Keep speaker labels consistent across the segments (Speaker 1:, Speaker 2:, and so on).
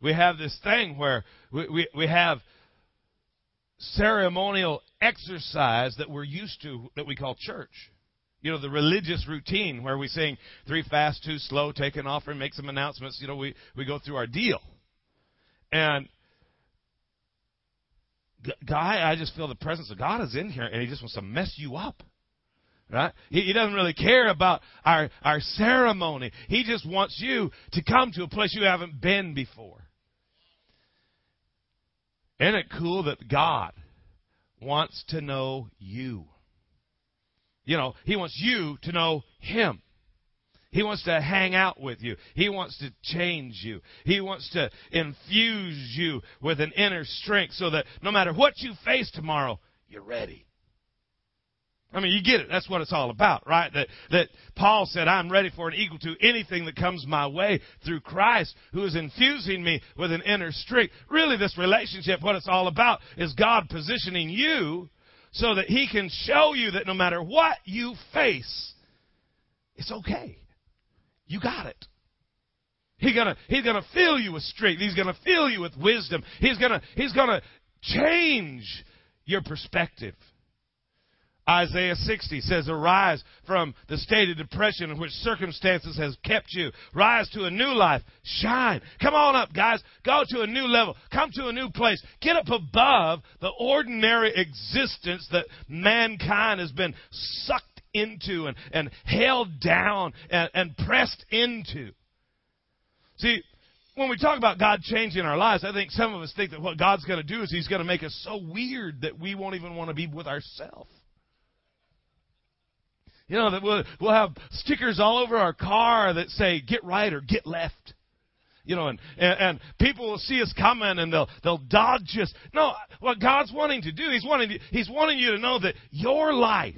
Speaker 1: we have this thing where we, we, we have ceremonial exercise that we're used to that we call church. You know, the religious routine where we sing three fast, two slow, take an offering, make some announcements. You know, we, we go through our deal. And guy, I just feel the presence of God is in here and he just wants to mess you up. Right? He, he doesn't really care about our, our ceremony. He just wants you to come to a place you haven't been before. Isn't it cool that God wants to know you? You know, He wants you to know Him. He wants to hang out with you. He wants to change you. He wants to infuse you with an inner strength so that no matter what you face tomorrow, you're ready. I mean, you get it. That's what it's all about, right? That, that Paul said, I'm ready for and equal to anything that comes my way through Christ who is infusing me with an inner strength. Really, this relationship, what it's all about is God positioning you so that he can show you that no matter what you face, it's okay. You got it. He's gonna, he's gonna fill you with strength. He's gonna fill you with wisdom. He's gonna, he's gonna change your perspective. Isaiah 60 says, Arise from the state of depression in which circumstances has kept you. Rise to a new life. Shine. Come on up, guys. Go to a new level. Come to a new place. Get up above the ordinary existence that mankind has been sucked into and, and held down and, and pressed into. See, when we talk about God changing our lives, I think some of us think that what God's going to do is He's going to make us so weird that we won't even want to be with ourselves. You know, that we'll, we'll have stickers all over our car that say, get right or get left. You know, and, and, and people will see us coming and they'll, they'll dodge us. No, what God's wanting to do, He's wanting, to, He's wanting you to know that your life,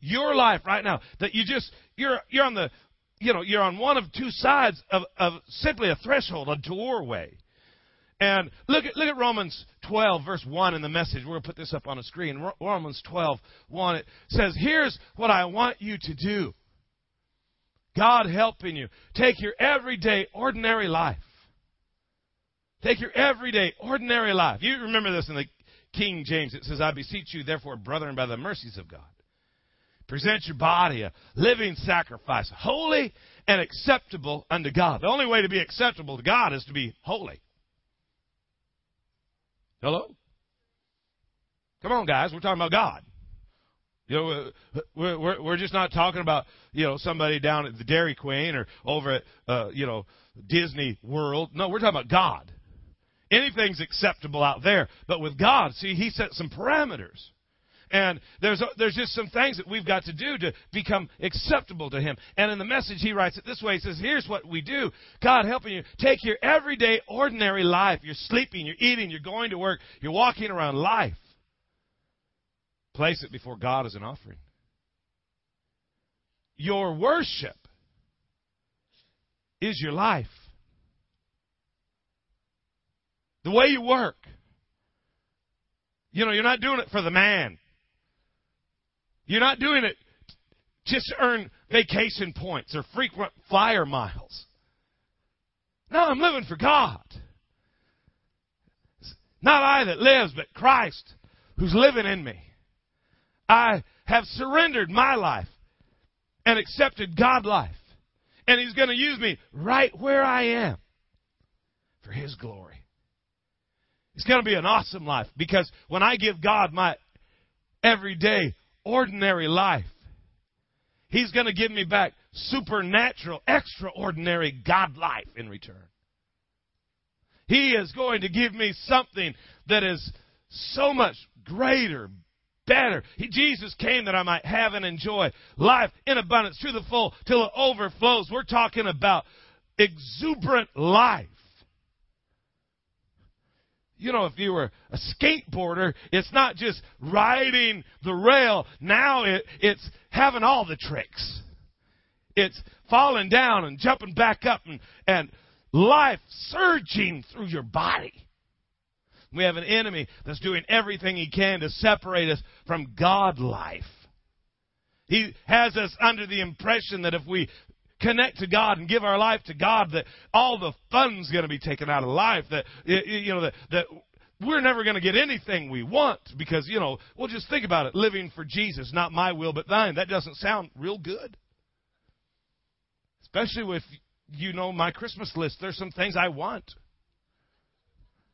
Speaker 1: your life right now, that you just, you're, you're on the, you know, you're on one of two sides of, of simply a threshold, a doorway. And look at, look at Romans 12, verse 1 in the message. We're going to put this up on the screen. Romans 12, 1. It says, Here's what I want you to do. God helping you. Take your everyday, ordinary life. Take your everyday, ordinary life. You remember this in the King James. It says, I beseech you, therefore, brethren, by the mercies of God. Present your body a living sacrifice, holy and acceptable unto God. The only way to be acceptable to God is to be holy. Hello? Come on, guys. We're talking about God. You know, we're, we're, we're just not talking about, you know, somebody down at the Dairy Queen or over at, uh, you know, Disney World. No, we're talking about God. Anything's acceptable out there. But with God, see, He set some parameters. And there's, there's just some things that we've got to do to become acceptable to Him. And in the message, he writes it this way. He says, here's what we do. God helping you. Take your everyday, ordinary life. You're sleeping, you're eating, you're going to work, you're walking around life. Place it before God as an offering. Your worship is your life. The way you work. You know, you're not doing it for the man. You're not doing it just to earn vacation points or frequent flyer miles. No, I'm living for God. It's not I that lives, but Christ who's living in me. I have surrendered my life and accepted God life. And He's going to use me right where I am for His glory. It's going to be an awesome life because when I give God my everyday ordinary life. He's going to give me back supernatural, extraordinary God life in return. He is going to give me something that is so much greater, better. He, Jesus came that I might have and enjoy life in abundance to the full till it overflows. We're talking about exuberant life you know, if you were a skateboarder, it's not just riding the rail. Now it, it's having all the tricks. It's falling down and jumping back up and, and life surging through your body. We have an enemy that's doing everything he can to separate us from God life. He has us under the impression that if we connect to God and give our life to God, that all the fun's going to be taken out of life. That you know that that we're never going to get anything we want because you know. Well, just think about it: living for Jesus, not my will but thine. That doesn't sound real good, especially with you know my Christmas list. There's some things I want.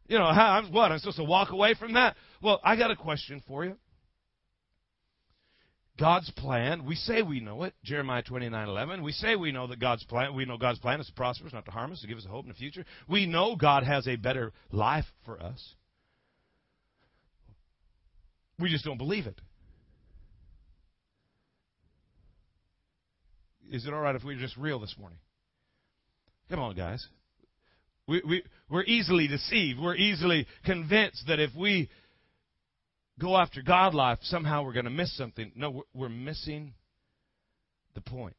Speaker 1: You know, how, I'm, what? I'm supposed to walk away from that? Well, I got a question for you. God's plan, we say we know it, Jeremiah 29 11. We say we know that God's plan, we know God's plan is to prosper us, not to harm us, to give us a hope in the future. We know God has a better life for us. We just don't believe it. Is it all right if we're just real this morning? Come on, guys. We, we, we're easily deceived. We're easily convinced that if we go after God life, somehow we're going to miss something. No, we're, missing the point.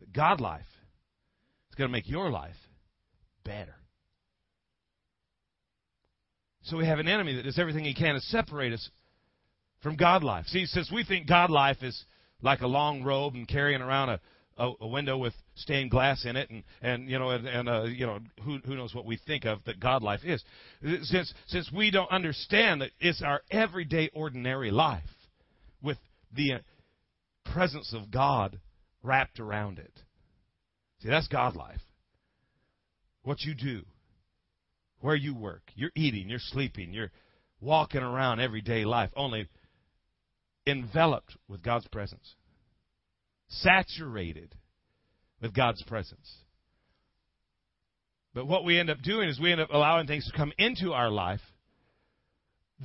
Speaker 1: That God life is going to make your life better. So we have an enemy that does everything he can to separate us from God life. See, since we think God life is like a long robe and carrying around a a, a window with stained glass in it, and and you know, and, and uh, you know, who who knows what we think of that God life is. Since since we don't understand that it's our everyday, ordinary life with the uh, presence of God wrapped around it. See, that's God life. What you do, where you work, you're eating, you're sleeping, you're walking around everyday life, only enveloped with God's presence saturated with God's presence. But what we end up doing is we end up allowing things to come into our life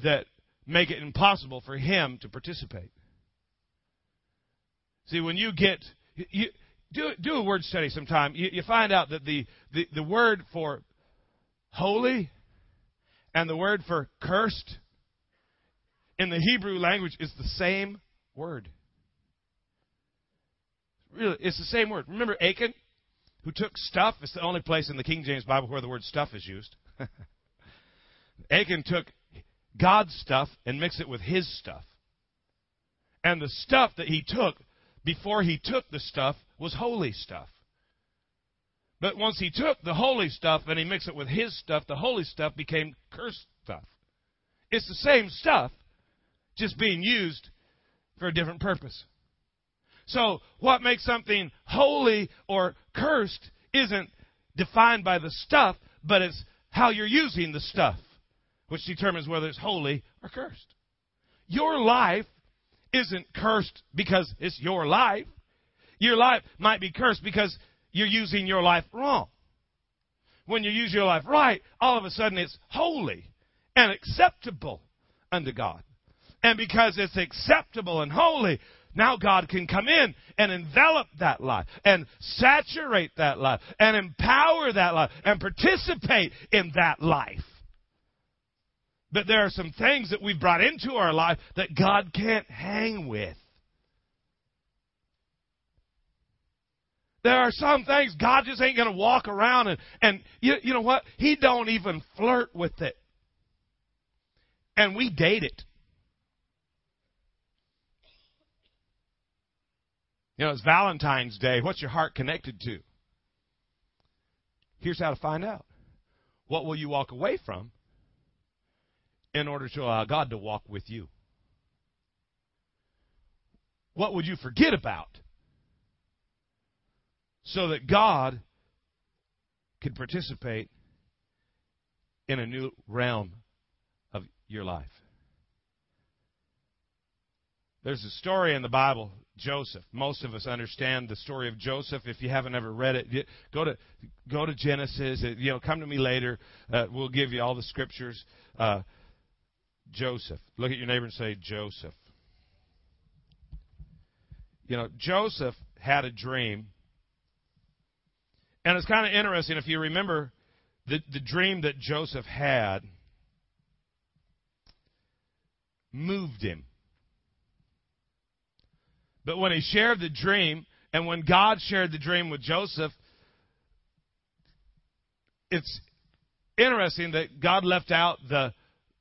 Speaker 1: that make it impossible for Him to participate. See, when you get you do do a word study sometime, you, you find out that the, the, the word for holy and the word for cursed in the Hebrew language is the same word. Really, it's the same word. Remember Achan, who took stuff? It's the only place in the King James Bible where the word stuff is used. Achan took God's stuff and mixed it with his stuff. And the stuff that he took before he took the stuff was holy stuff. But once he took the holy stuff and he mixed it with his stuff, the holy stuff became cursed stuff. It's the same stuff, just being used for a different purpose. So, what makes something holy or cursed isn't defined by the stuff, but it's how you're using the stuff, which determines whether it's holy or cursed. Your life isn't cursed because it's your life. Your life might be cursed because you're using your life wrong. When you use your life right, all of a sudden it's holy and acceptable unto God. And because it's acceptable and holy, now God can come in and envelop that life and saturate that life and empower that life and participate in that life. But there are some things that we've brought into our life that God can't hang with. There are some things God just ain't going to walk around and, and you, you know what? He don't even flirt with it. And we date it. You know, it's Valentine's Day. What's your heart connected to? Here's how to find out. What will you walk away from in order to allow God to walk with you? What would you forget about so that God could participate in a new realm of your life? There's a story in the Bible Joseph. Most of us understand the story of Joseph. If you haven't ever read it, go to go to Genesis. You know, come to me later. Uh, we'll give you all the scriptures. Uh, Joseph. Look at your neighbor and say Joseph. You know, Joseph had a dream, and it's kind of interesting if you remember the the dream that Joseph had moved him. But when he shared the dream, and when God shared the dream with Joseph, it's interesting that God left out the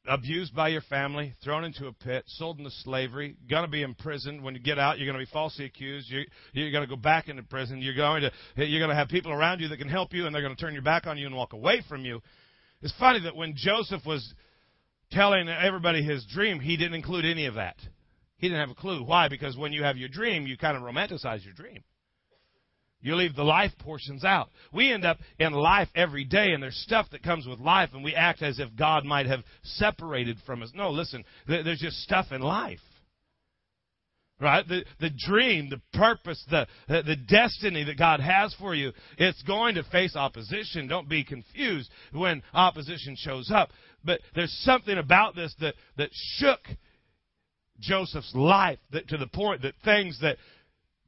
Speaker 1: abused by your family, thrown into a pit, sold into slavery, going to be imprisoned. When you get out, you're going to be falsely accused. You're, you're going to go back into prison. You're going to you're going to have people around you that can help you, and they're going to turn your back on you and walk away from you. It's funny that when Joseph was telling everybody his dream, he didn't include any of that. He didn't have a clue. Why? Because when you have your dream, you kind of romanticize your dream. You leave the life portions out. We end up in life every day, and there's stuff that comes with life, and we act as if God might have separated from us. No, listen, there's just stuff in life. Right? The, the dream, the purpose, the, the destiny that God has for you, it's going to face opposition. Don't be confused when opposition shows up. But there's something about this that, that shook Joseph's life that, to the point that things that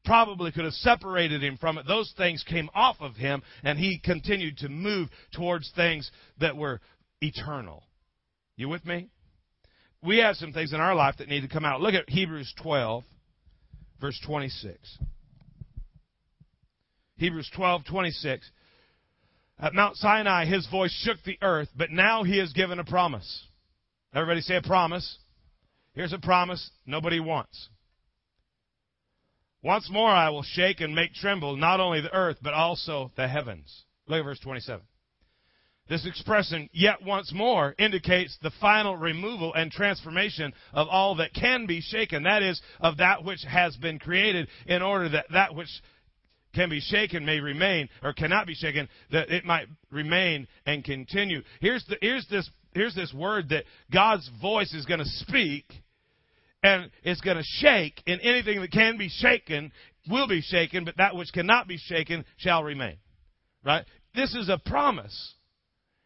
Speaker 1: probably could have separated him from it. Those things came off of him, and he continued to move towards things that were eternal. You with me? We have some things in our life that need to come out. Look at Hebrews 12, verse 26. Hebrews 12, 26. At Mount Sinai, his voice shook the earth, but now he has given a promise. Everybody say a promise. Here's a promise nobody wants. Once more I will shake and make tremble not only the earth, but also the heavens. Look at verse 27. This expression, yet once more, indicates the final removal and transformation of all that can be shaken. That is, of that which has been created, in order that that which can be shaken may remain, or cannot be shaken, that it might remain and continue. Here's, the, here's, this, here's this word that God's voice is going to speak and it's going to shake, and anything that can be shaken will be shaken, but that which cannot be shaken shall remain. Right? This is a promise.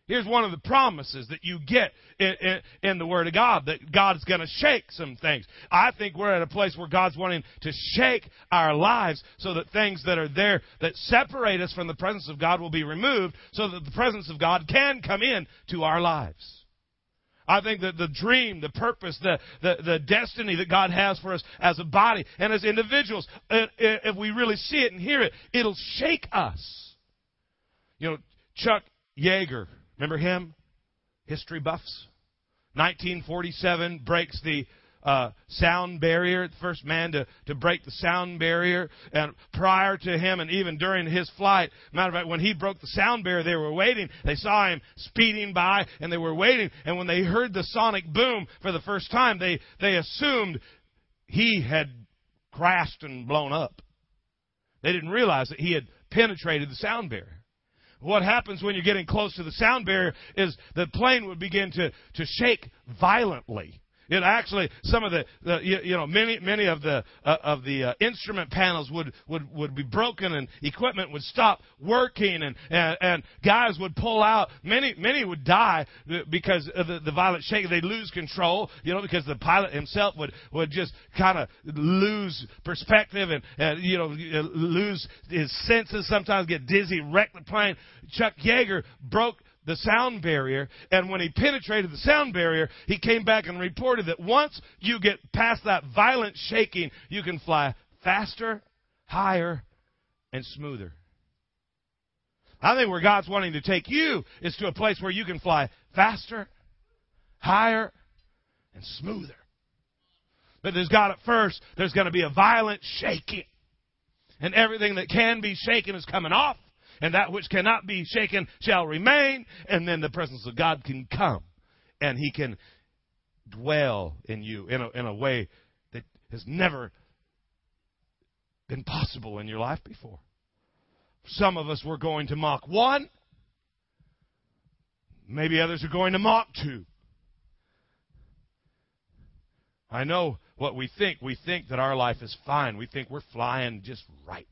Speaker 1: Here's one of the promises that you get in, in, in the Word of God that God's going to shake some things. I think we're at a place where God's wanting to shake our lives so that things that are there that separate us from the presence of God will be removed so that the presence of God can come in to our lives. I think that the dream, the purpose, the, the, the destiny that God has for us as a body and as individuals, uh, uh, if we really see it and hear it, it'll shake us. You know, Chuck Yeager, remember him? History buffs. 1947 breaks the uh, sound barrier, the first man to, to break the sound barrier. And prior to him, and even during his flight, matter of fact, when he broke the sound barrier, they were waiting. They saw him speeding by, and they were waiting. And when they heard the sonic boom for the first time, they, they assumed he had crashed and blown up. They didn't realize that he had penetrated the sound barrier. What happens when you're getting close to the sound barrier is the plane would begin to, to shake violently. It actually some of the, the you, you, know many many of the uh, of the uh, instrument panels would, would would be broken and equipment would stop working and, and and guys would pull out. Many many would die because of the, the violent shaking. They'd lose control, you know, because the pilot himself would would just kind of lose perspective and, and you know lose his senses. Sometimes get dizzy, wreck the plane. Chuck Yeager broke the sound barrier. And when he penetrated the sound barrier, he came back and reported that once you get past that violent shaking, you can fly faster, higher, and smoother. I think where God's wanting to take you is to a place where you can fly faster, higher, and smoother. But there's got at first, there's going to be a violent shaking. And everything that can be shaken is coming off and that which cannot be shaken shall remain, and then the presence of God can come, and He can dwell in you in a, in a way that has never been possible in your life before. Some of us were going to Mach 1. Maybe others are going to Mach 2. I know what we think. We think that our life is fine. We think we're flying just right.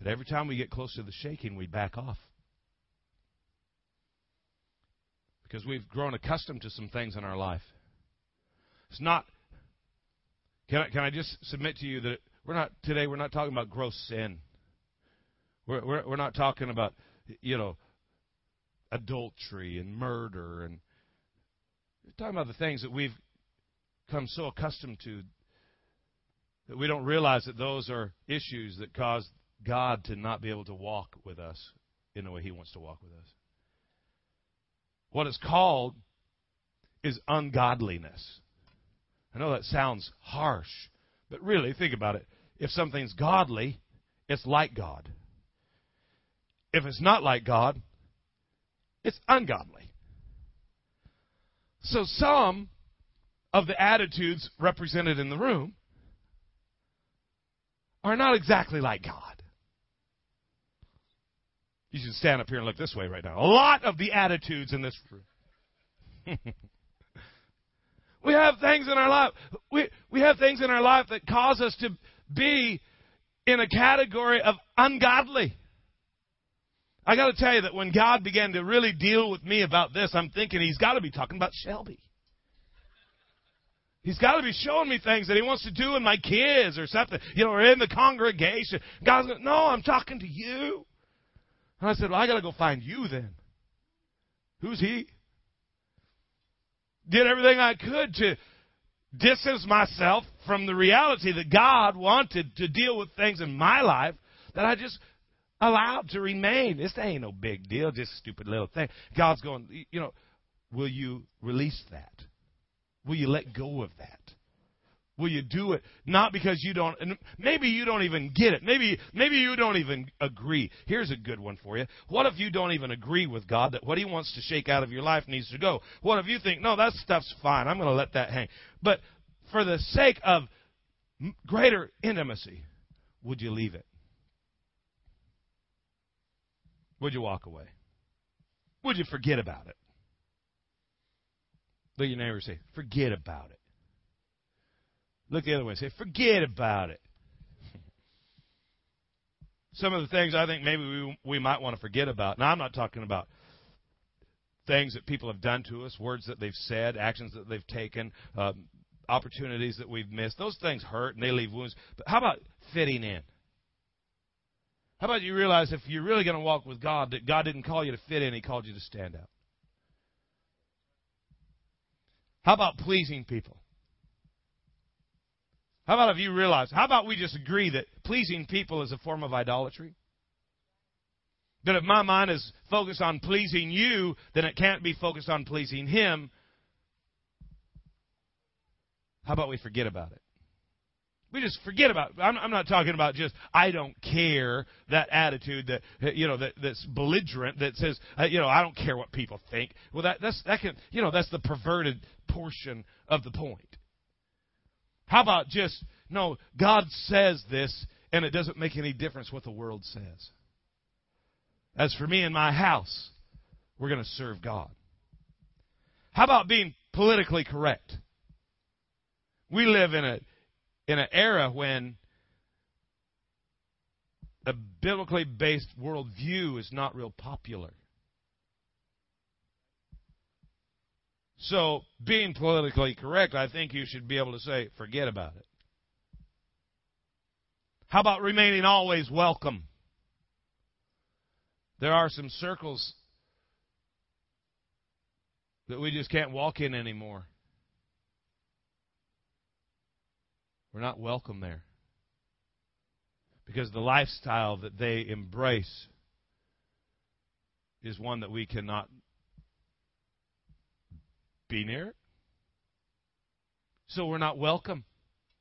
Speaker 1: But every time we get close to the shaking, we back off. Because we've grown accustomed to some things in our life. It's not. Can I, can I just submit to you that we're not today? We're not talking about gross sin. We're we're, we're not talking about you know adultery and murder and we're talking about the things that we've come so accustomed to that we don't realize that those are issues that cause God to not be able to walk with us in the way He wants to walk with us. What it's called is ungodliness. I know that sounds harsh, but really, think about it. If something's godly, it's like God. If it's not like God, it's ungodly. So some of the attitudes represented in the room are not exactly like God. You should stand up here and look this way right now. A lot of the attitudes in this room. we have things in our life. We, we have things in our life that cause us to be in a category of ungodly. I got to tell you that when God began to really deal with me about this, I'm thinking He's got to be talking about Shelby. He's got to be showing me things that He wants to do in my kids or something, you know, or in the congregation. God's going, no, I'm talking to you. And I said, well, I got to go find you then. Who's He? Did everything I could to distance myself from the reality that God wanted to deal with things in my life that I just allowed to remain. This ain't no big deal, just a stupid little thing. God's going, you know, will you release that? Will you let go of that? Will you do it? Not because you don't, and maybe you don't even get it. Maybe, maybe you don't even agree. Here's a good one for you. What if you don't even agree with God that what He wants to shake out of your life needs to go? What if you think, no, that stuff's fine. I'm going to let that hang. But for the sake of greater intimacy, would you leave it? Would you walk away? Would you forget about it? At your neighbor say, forget about it. Look the other way and say, forget about it. Some of the things I think maybe we, we might want to forget about. Now, I'm not talking about things that people have done to us, words that they've said, actions that they've taken, um, opportunities that we've missed. Those things hurt and they leave wounds. But how about fitting in? How about you realize if you're really going to walk with God, that God didn't call you to fit in, He called you to stand out? How about pleasing people? How about if you realize, how about we just agree that pleasing people is a form of idolatry? That if my mind is focused on pleasing you, then it can't be focused on pleasing Him. How about we forget about it? We just forget about. I'm, I'm not talking about just I don't care that attitude that you know that that's belligerent that says uh, you know I don't care what people think. Well, that that's that can you know that's the perverted portion of the point. How about just no? God says this, and it doesn't make any difference what the world says. As for me and my house, we're going to serve God. How about being politically correct? We live in a in an era when a biblically based worldview is not real popular. So, being politically correct, I think you should be able to say, forget about it. How about remaining always welcome? There are some circles that we just can't walk in anymore. We're not welcome there. Because the lifestyle that they embrace is one that we cannot be near. So we're not welcome.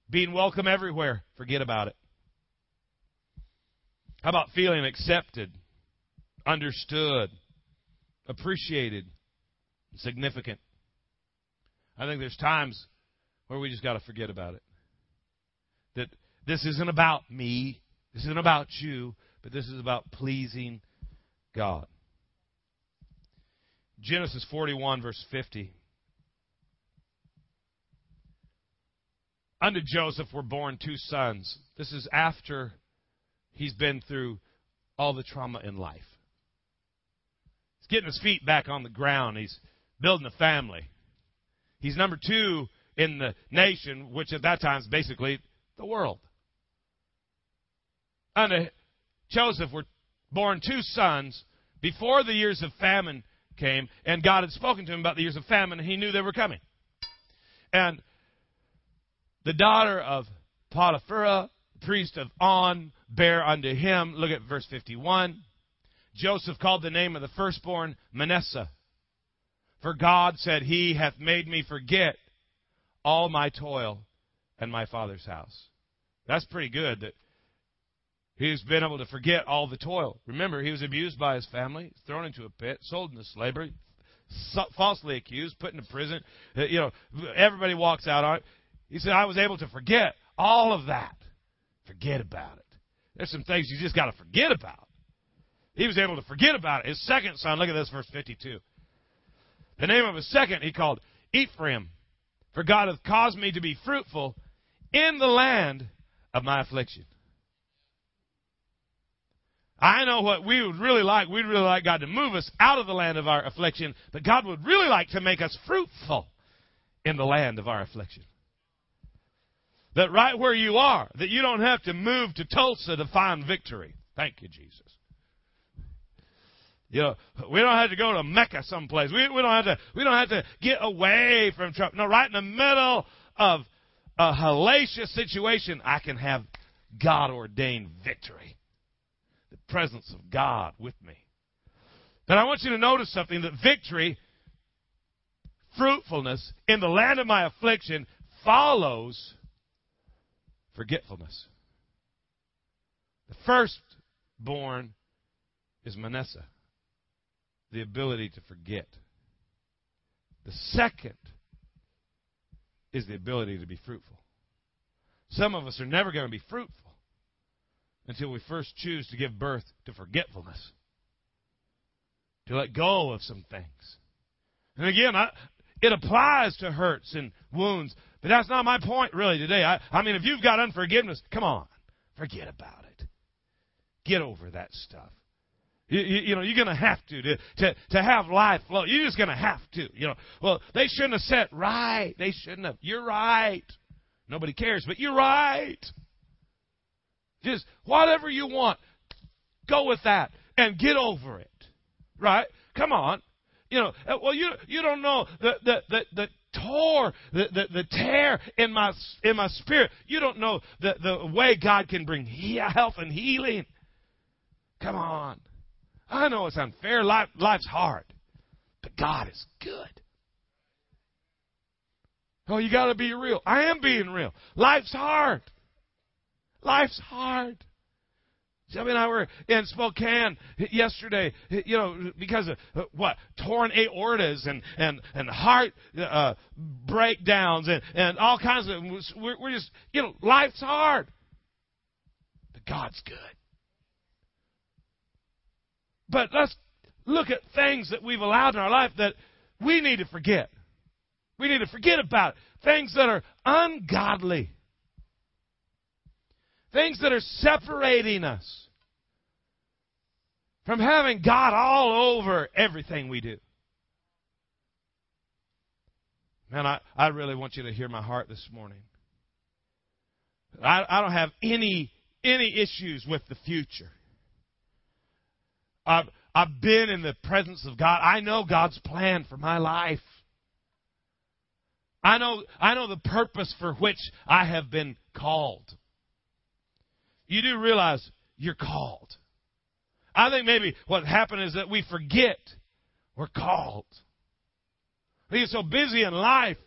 Speaker 1: Being welcome everywhere, forget about it. How about feeling accepted, understood, appreciated, significant? I think there's times where we just got to forget about it that this isn't about me, this isn't about you, but this is about pleasing God. Genesis 41, verse 50. Unto Joseph were born two sons. This is after he's been through all the trauma in life. He's getting his feet back on the ground. He's building a family. He's number two in the nation, which at that time is basically the world. Unto Joseph were born two sons before the years of famine came, and God had spoken to him about the years of famine, and he knew they were coming. And the daughter of Potiphera, priest of On, bare unto him. Look at verse 51. Joseph called the name of the firstborn Manasseh, For God said, He hath made me forget all my toil and my father's house. That's pretty good that he's been able to forget all the toil. Remember, he was abused by his family, thrown into a pit, sold into slavery, falsely accused, put into prison. Uh, you know, everybody walks out on it. He said, I was able to forget all of that. Forget about it. There's some things you just got to forget about. He was able to forget about it. His second son, look at this, verse 52. The name of his second he called Ephraim, for God hath caused me to be fruitful in the land of my affliction. I know what we would really like. We'd really like God to move us out of the land of our affliction, but God would really like to make us fruitful in the land of our affliction. That right where you are, that you don't have to move to Tulsa to find victory. Thank you, Jesus. You know, we don't have to go to Mecca someplace. We, we don't have to, we don't have to get away from trouble. No, right in the middle of a hellacious situation, I can have God ordained victory. The presence of God with me. But I want you to notice something that victory, fruitfulness in the land of my affliction follows forgetfulness. The firstborn is Manasseh the ability to forget. The second is the ability to be fruitful. Some of us are never going to be fruitful until we first choose to give birth to forgetfulness, to let go of some things. And again, I, it applies to hurts and wounds, but that's not my point really today. I, I mean, if you've got unforgiveness, come on, forget about it. Get over that stuff. You, you, you, know, you're going to have to, to to have life flow. You're just going to have to. You know, well, they shouldn't have said right. They shouldn't have. You're right. Nobody cares, but you're right. Just whatever you want, go with that and get over it. Right? Come on. You know, uh, well, you you don't know the the the, the tore the, the, the tear in my in my spirit. You don't know the the way God can bring health and healing. Come on. I know it's unfair. Life, life's hard. But God is good. Oh, you got to be real. I am being real. Life's hard. Life's hard. Shelby and I were in Spokane yesterday, you know, because of uh, what torn aortas and and and heart uh, breakdowns and and all kinds of. We're, we're just, you know, life's hard, but God's good. But let's look at things that we've allowed in our life that we need to forget. We need to forget about things that are ungodly. Things that are separating us from having God all over everything we do. Man, I, I really want you to hear my heart this morning. I, I don't have any any issues with the future. I've, I've been in the presence of God. I know God's plan for my life. I know, I know the purpose for which I have been called. You do realize you're called. I think maybe what happened is that we forget we're called. We get so busy in life.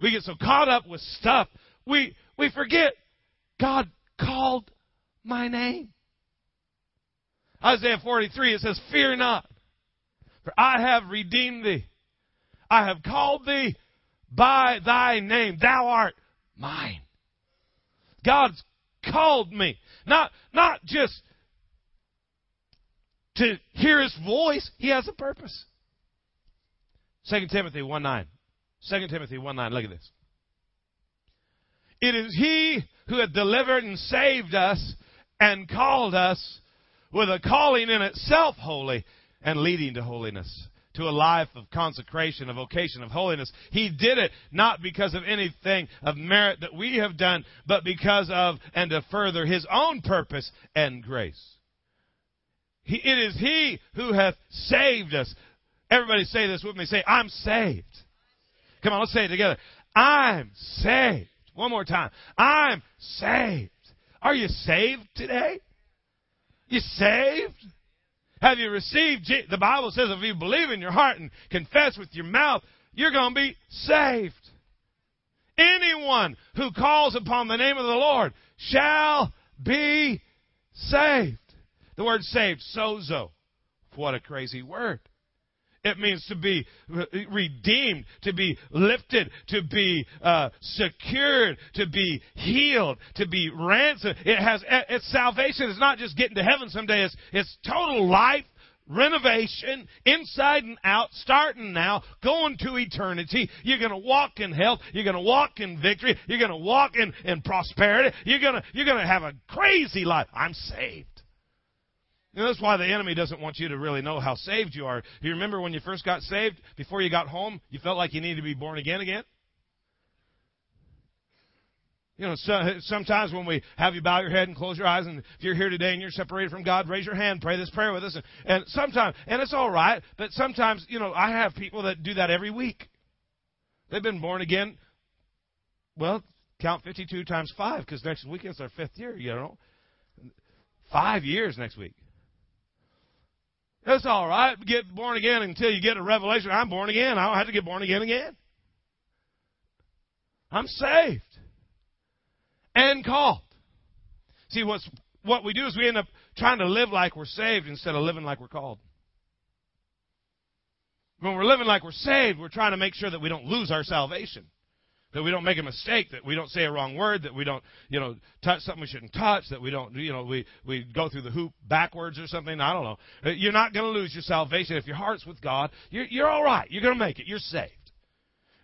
Speaker 1: We get so caught up with stuff. We, we forget God called my name. Isaiah 43, it says, Fear not, for I have redeemed thee. I have called thee by thy name. Thou art mine. God's called me. Not, not just to hear his voice. He has a purpose. 2 Timothy 1 9. 2 Timothy 1 9. Look at this. It is he who hath delivered and saved us and called us with a calling in itself holy and leading to holiness to a life of consecration, a vocation of holiness. He did it not because of anything of merit that we have done, but because of and to further His own purpose and grace. He, it is He who hath saved us. Everybody say this with me. Say, I'm saved. Come on, let's say it together. I'm saved. One more time. I'm saved. Are you saved today? You saved? Have you received? Je- the Bible says if you believe in your heart and confess with your mouth, you're going to be saved. Anyone who calls upon the name of the Lord shall be saved. The word saved, sozo. What a crazy word. It means to be redeemed, to be lifted, to be uh, secured, to be healed, to be ransomed. It has it's salvation. It's not just getting to heaven someday. It's it's total life renovation inside and out, starting now, going to eternity. You're going to walk in health. You're going to walk in victory. You're going to walk in, in prosperity. You're going to, you're going to have a crazy life. I'm saved. That's why the enemy doesn't want you to really know how saved you are. You remember when you first got saved, before you got home, you felt like you needed to be born again again? You know, so, sometimes when we have you bow your head and close your eyes, and if you're here today and you're separated from God, raise your hand, pray this prayer with us. And, and sometimes, and it's all right, but sometimes, you know, I have people that do that every week. They've been born again. Well, count 52 times 5, because next week is our fifth year, you know. Five years next week. It's all right. Get born again until you get a revelation. I'm born again. I don't have to get born again again. I'm saved and called. See, what's, what we do is we end up trying to live like we're saved instead of living like we're called. When we're living like we're saved, we're trying to make sure that we don't lose our salvation. That we don't make a mistake, that we don't say a wrong word, that we don't, you know, touch something we shouldn't touch, that we don't, you know, we, we go through the hoop backwards or something. I don't know. Uh, you're not going to lose your salvation. If your heart's with God, you're, you're all right. You're going to make it. You're saved.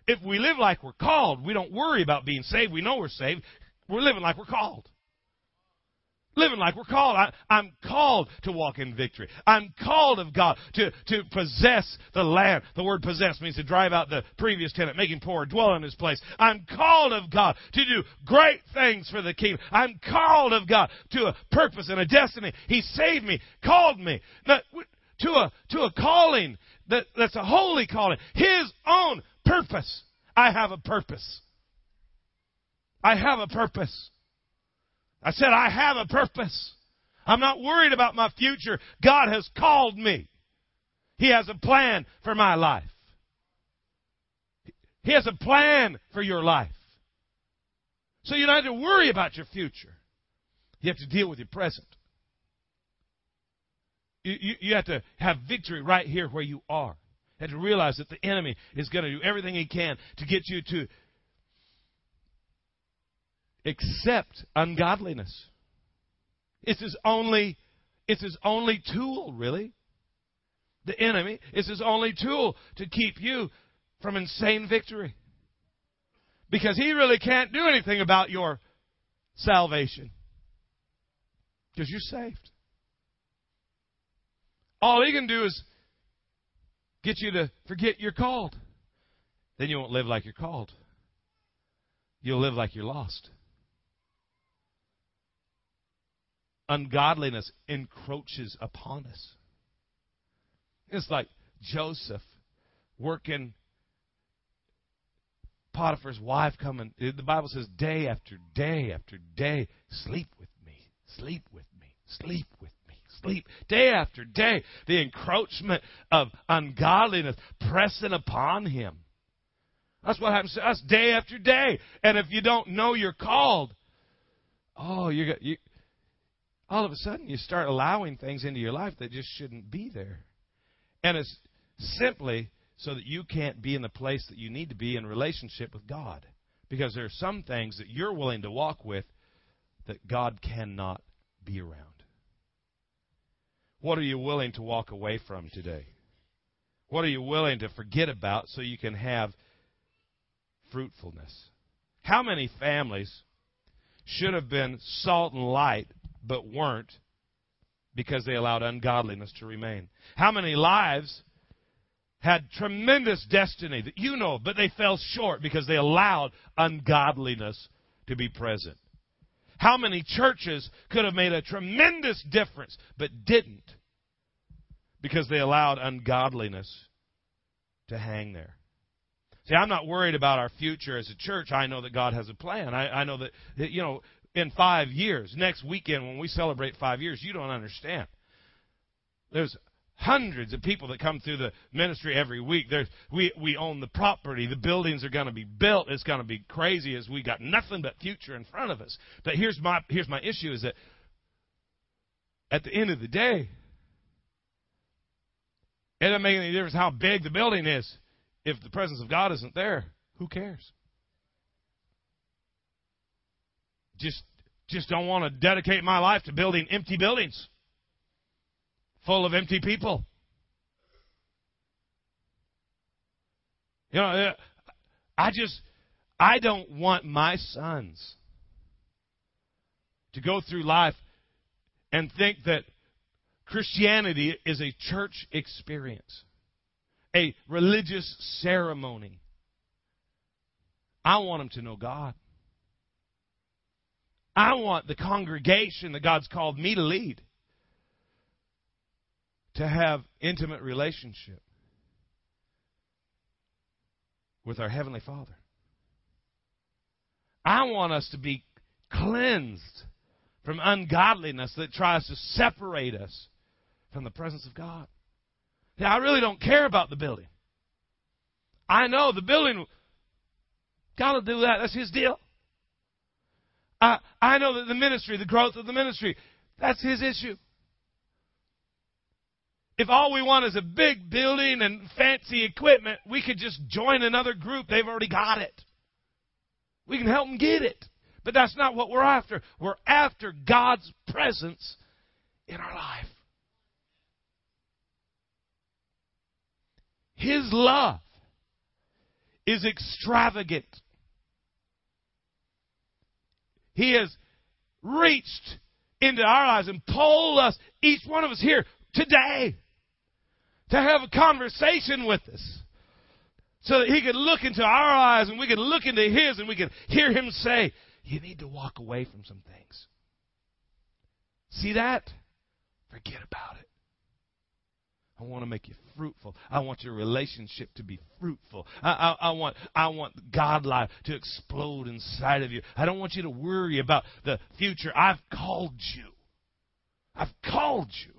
Speaker 1: If we live like we're called, we don't worry about being saved. We know we're saved we're living like we're called. Living like we're called. I, am called to walk in victory. I'm called of God to, to possess the land. The word possess means to drive out the previous tenant, him poor, dwell in his place. I'm called of God to do great things for the kingdom. I'm called of God to a purpose and a destiny. He saved me, called me to a, to a calling that, that's a holy calling. His own purpose. I have a purpose. I have a purpose. I said, I have a purpose. I'm not worried about my future. God has called me. He has a plan for my life. He has a plan for your life. So you don't have to worry about your future. You have to deal with your present. You, you, you have to have victory right here where you are. You have to realize that the enemy is going to do everything he can to get you to accept ungodliness. It's his only it's his only tool, really. The enemy is his only tool to keep you from insane victory. Because he really can't do anything about your salvation. Because you're saved. All he can do is get you to forget you're called. Then you won't live like you're called. You'll live like you're lost. Ungodliness encroaches upon us. It's like Joseph working Potiphar's wife coming. The Bible says day after day after day, sleep with me, sleep with me, sleep with me, sleep. Day after day, the encroachment of ungodliness pressing upon him. That's what happens to us day after day. And if you don't know you're called, oh, you you, all of a sudden you start allowing things into your life that just shouldn't be there. And it's simply so that you can't be in the place that you need to be in relationship with God. Because there are some things that you're willing to walk with that God cannot be around. What are you willing to walk away from today? What are you willing to forget about so you can have fruitfulness? How many families should have been salt and light but weren't because they allowed ungodliness to remain. How many lives had tremendous destiny that you know, but they fell short because they allowed ungodliness to be present? How many churches could have made a tremendous difference but didn't because they allowed ungodliness to hang there? See, I'm not worried about our future as a church. I know that God has a plan. I, I know that, you know, in five years. Next weekend, when we celebrate five years, you don't understand. There's hundreds of people that come through the ministry every week. There's, we, we own the property. The buildings are going to be built. It's going to be crazy as we got nothing but future in front of us. But here's my, here's my issue is that at the end of the day, it doesn't make any difference how big the building is. If the presence of God isn't there, who cares? Just, just don't want to dedicate my life to building empty buildings full of empty people. You know, uh, I just, I don't want my sons to go through life and think that Christianity is a church experience, a religious ceremony. I want them to know God. I want the congregation that God's called me to lead to have intimate relationship with our heavenly Father. I want us to be cleansed from ungodliness that tries to separate us from the presence of God. Yeah, I really don't care about the building. I know the building, God will do that. That's His deal. I, I know that the ministry, the growth of the ministry, that's His issue. If all we want is a big building and fancy equipment, we could just join another group. They've already got it. We can help them get it. But that's not what we're after. We're after God's presence in our life. His love is extravagant. He has reached into our lives and pulled us, each one of us here today, to have a conversation with us. So that he could look into our eyes and we could look into his and we could hear him say, You need to walk away from some things. See that? Forget about it. I want to make you fruitful. I want your relationship to be fruitful. I, I, I, want I want God life to explode inside of you. I don't want you to worry about the future. I've called you. I've called you.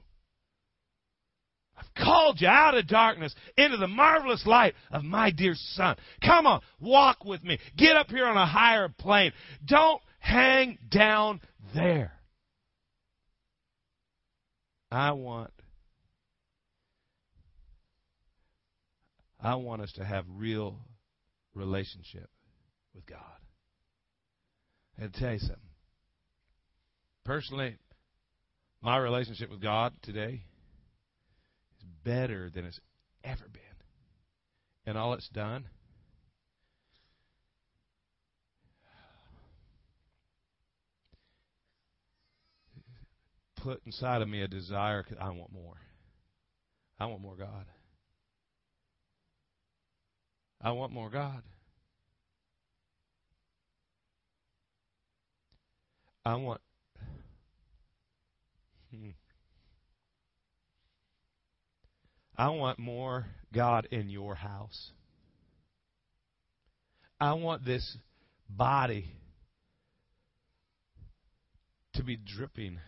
Speaker 1: I've called you out of darkness into the marvelous light of my dear Son. Come on, walk with me. Get up here on a higher plane. Don't hang down there. I want I want us to have real relationship with God. And tell you something. Personally, my relationship with God today is better than it's ever been. And all it's done put inside of me a desire because I want more. I want more God. I want more God. I want. Hmm. I want more God in your house. I want this body to be dripping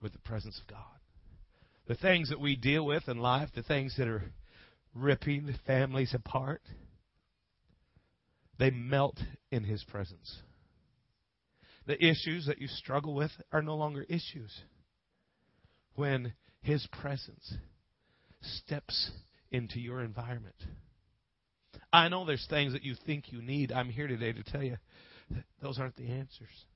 Speaker 1: with the presence of God. The things that we deal with in life, the things that are ripping families apart, they melt in His presence. The issues that you struggle with are no longer issues when His presence steps into your environment. I know there's things that you think you need. I'm here today to tell you those aren't the answers.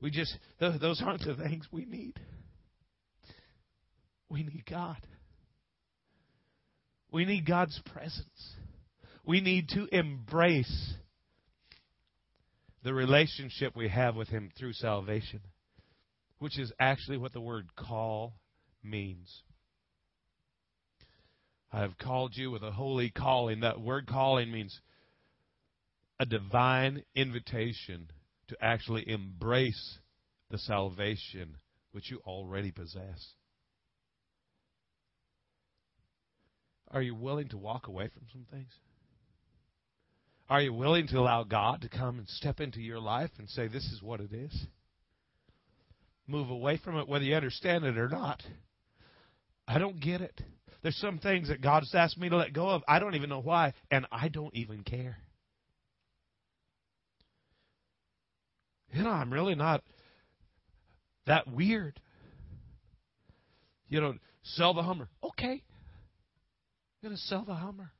Speaker 1: We just, those aren't the things we need. We need God. We need God's presence. We need to embrace the relationship we have with Him through salvation, which is actually what the word call means. I have called you with a holy calling. That word calling means a divine invitation to actually embrace the salvation which you already possess. Are you willing to walk away from some things? Are you willing to allow God to come and step into your life and say, This is what it is? Move away from it, whether you understand it or not. I don't get it. There's some things that God's asked me to let go of. I don't even know why, and I don't even care. You know, I'm really not that weird. You know, sell the Hummer. Okay. I'm going to sell the Hummer.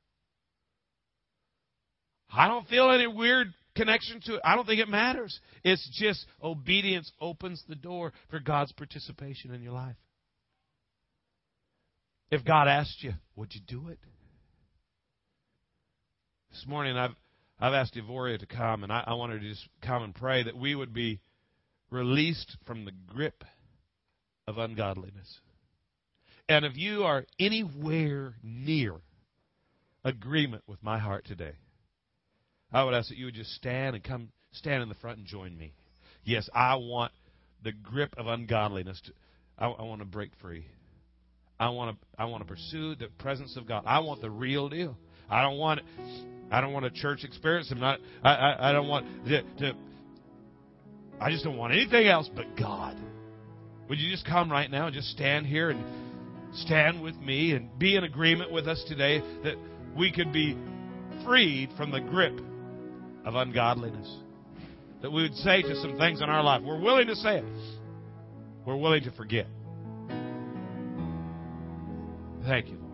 Speaker 1: I don't feel any weird connection to it. I don't think it matters. It's just obedience opens the door for God's participation in your life. If God asked you, would you do it? This morning I've I've asked Evoria to come, and I, I want her to just come and pray that we would be released from the grip of ungodliness. And if you are anywhere near agreement with my heart today, I would ask that you would just stand and come stand in the front and join me. Yes, I want the grip of ungodliness to I, I want to break free. I want to I want to pursue the presence of God. I want the real deal. I don't want I don't want a church experience. I'm not I I, I don't want to, to I just don't want anything else but God. Would you just come right now and just stand here and stand with me and be in agreement with us today that we could be freed from the grip of ungodliness? That we would say to some things in our life, we're willing to say it, we're willing to forget. Thank you.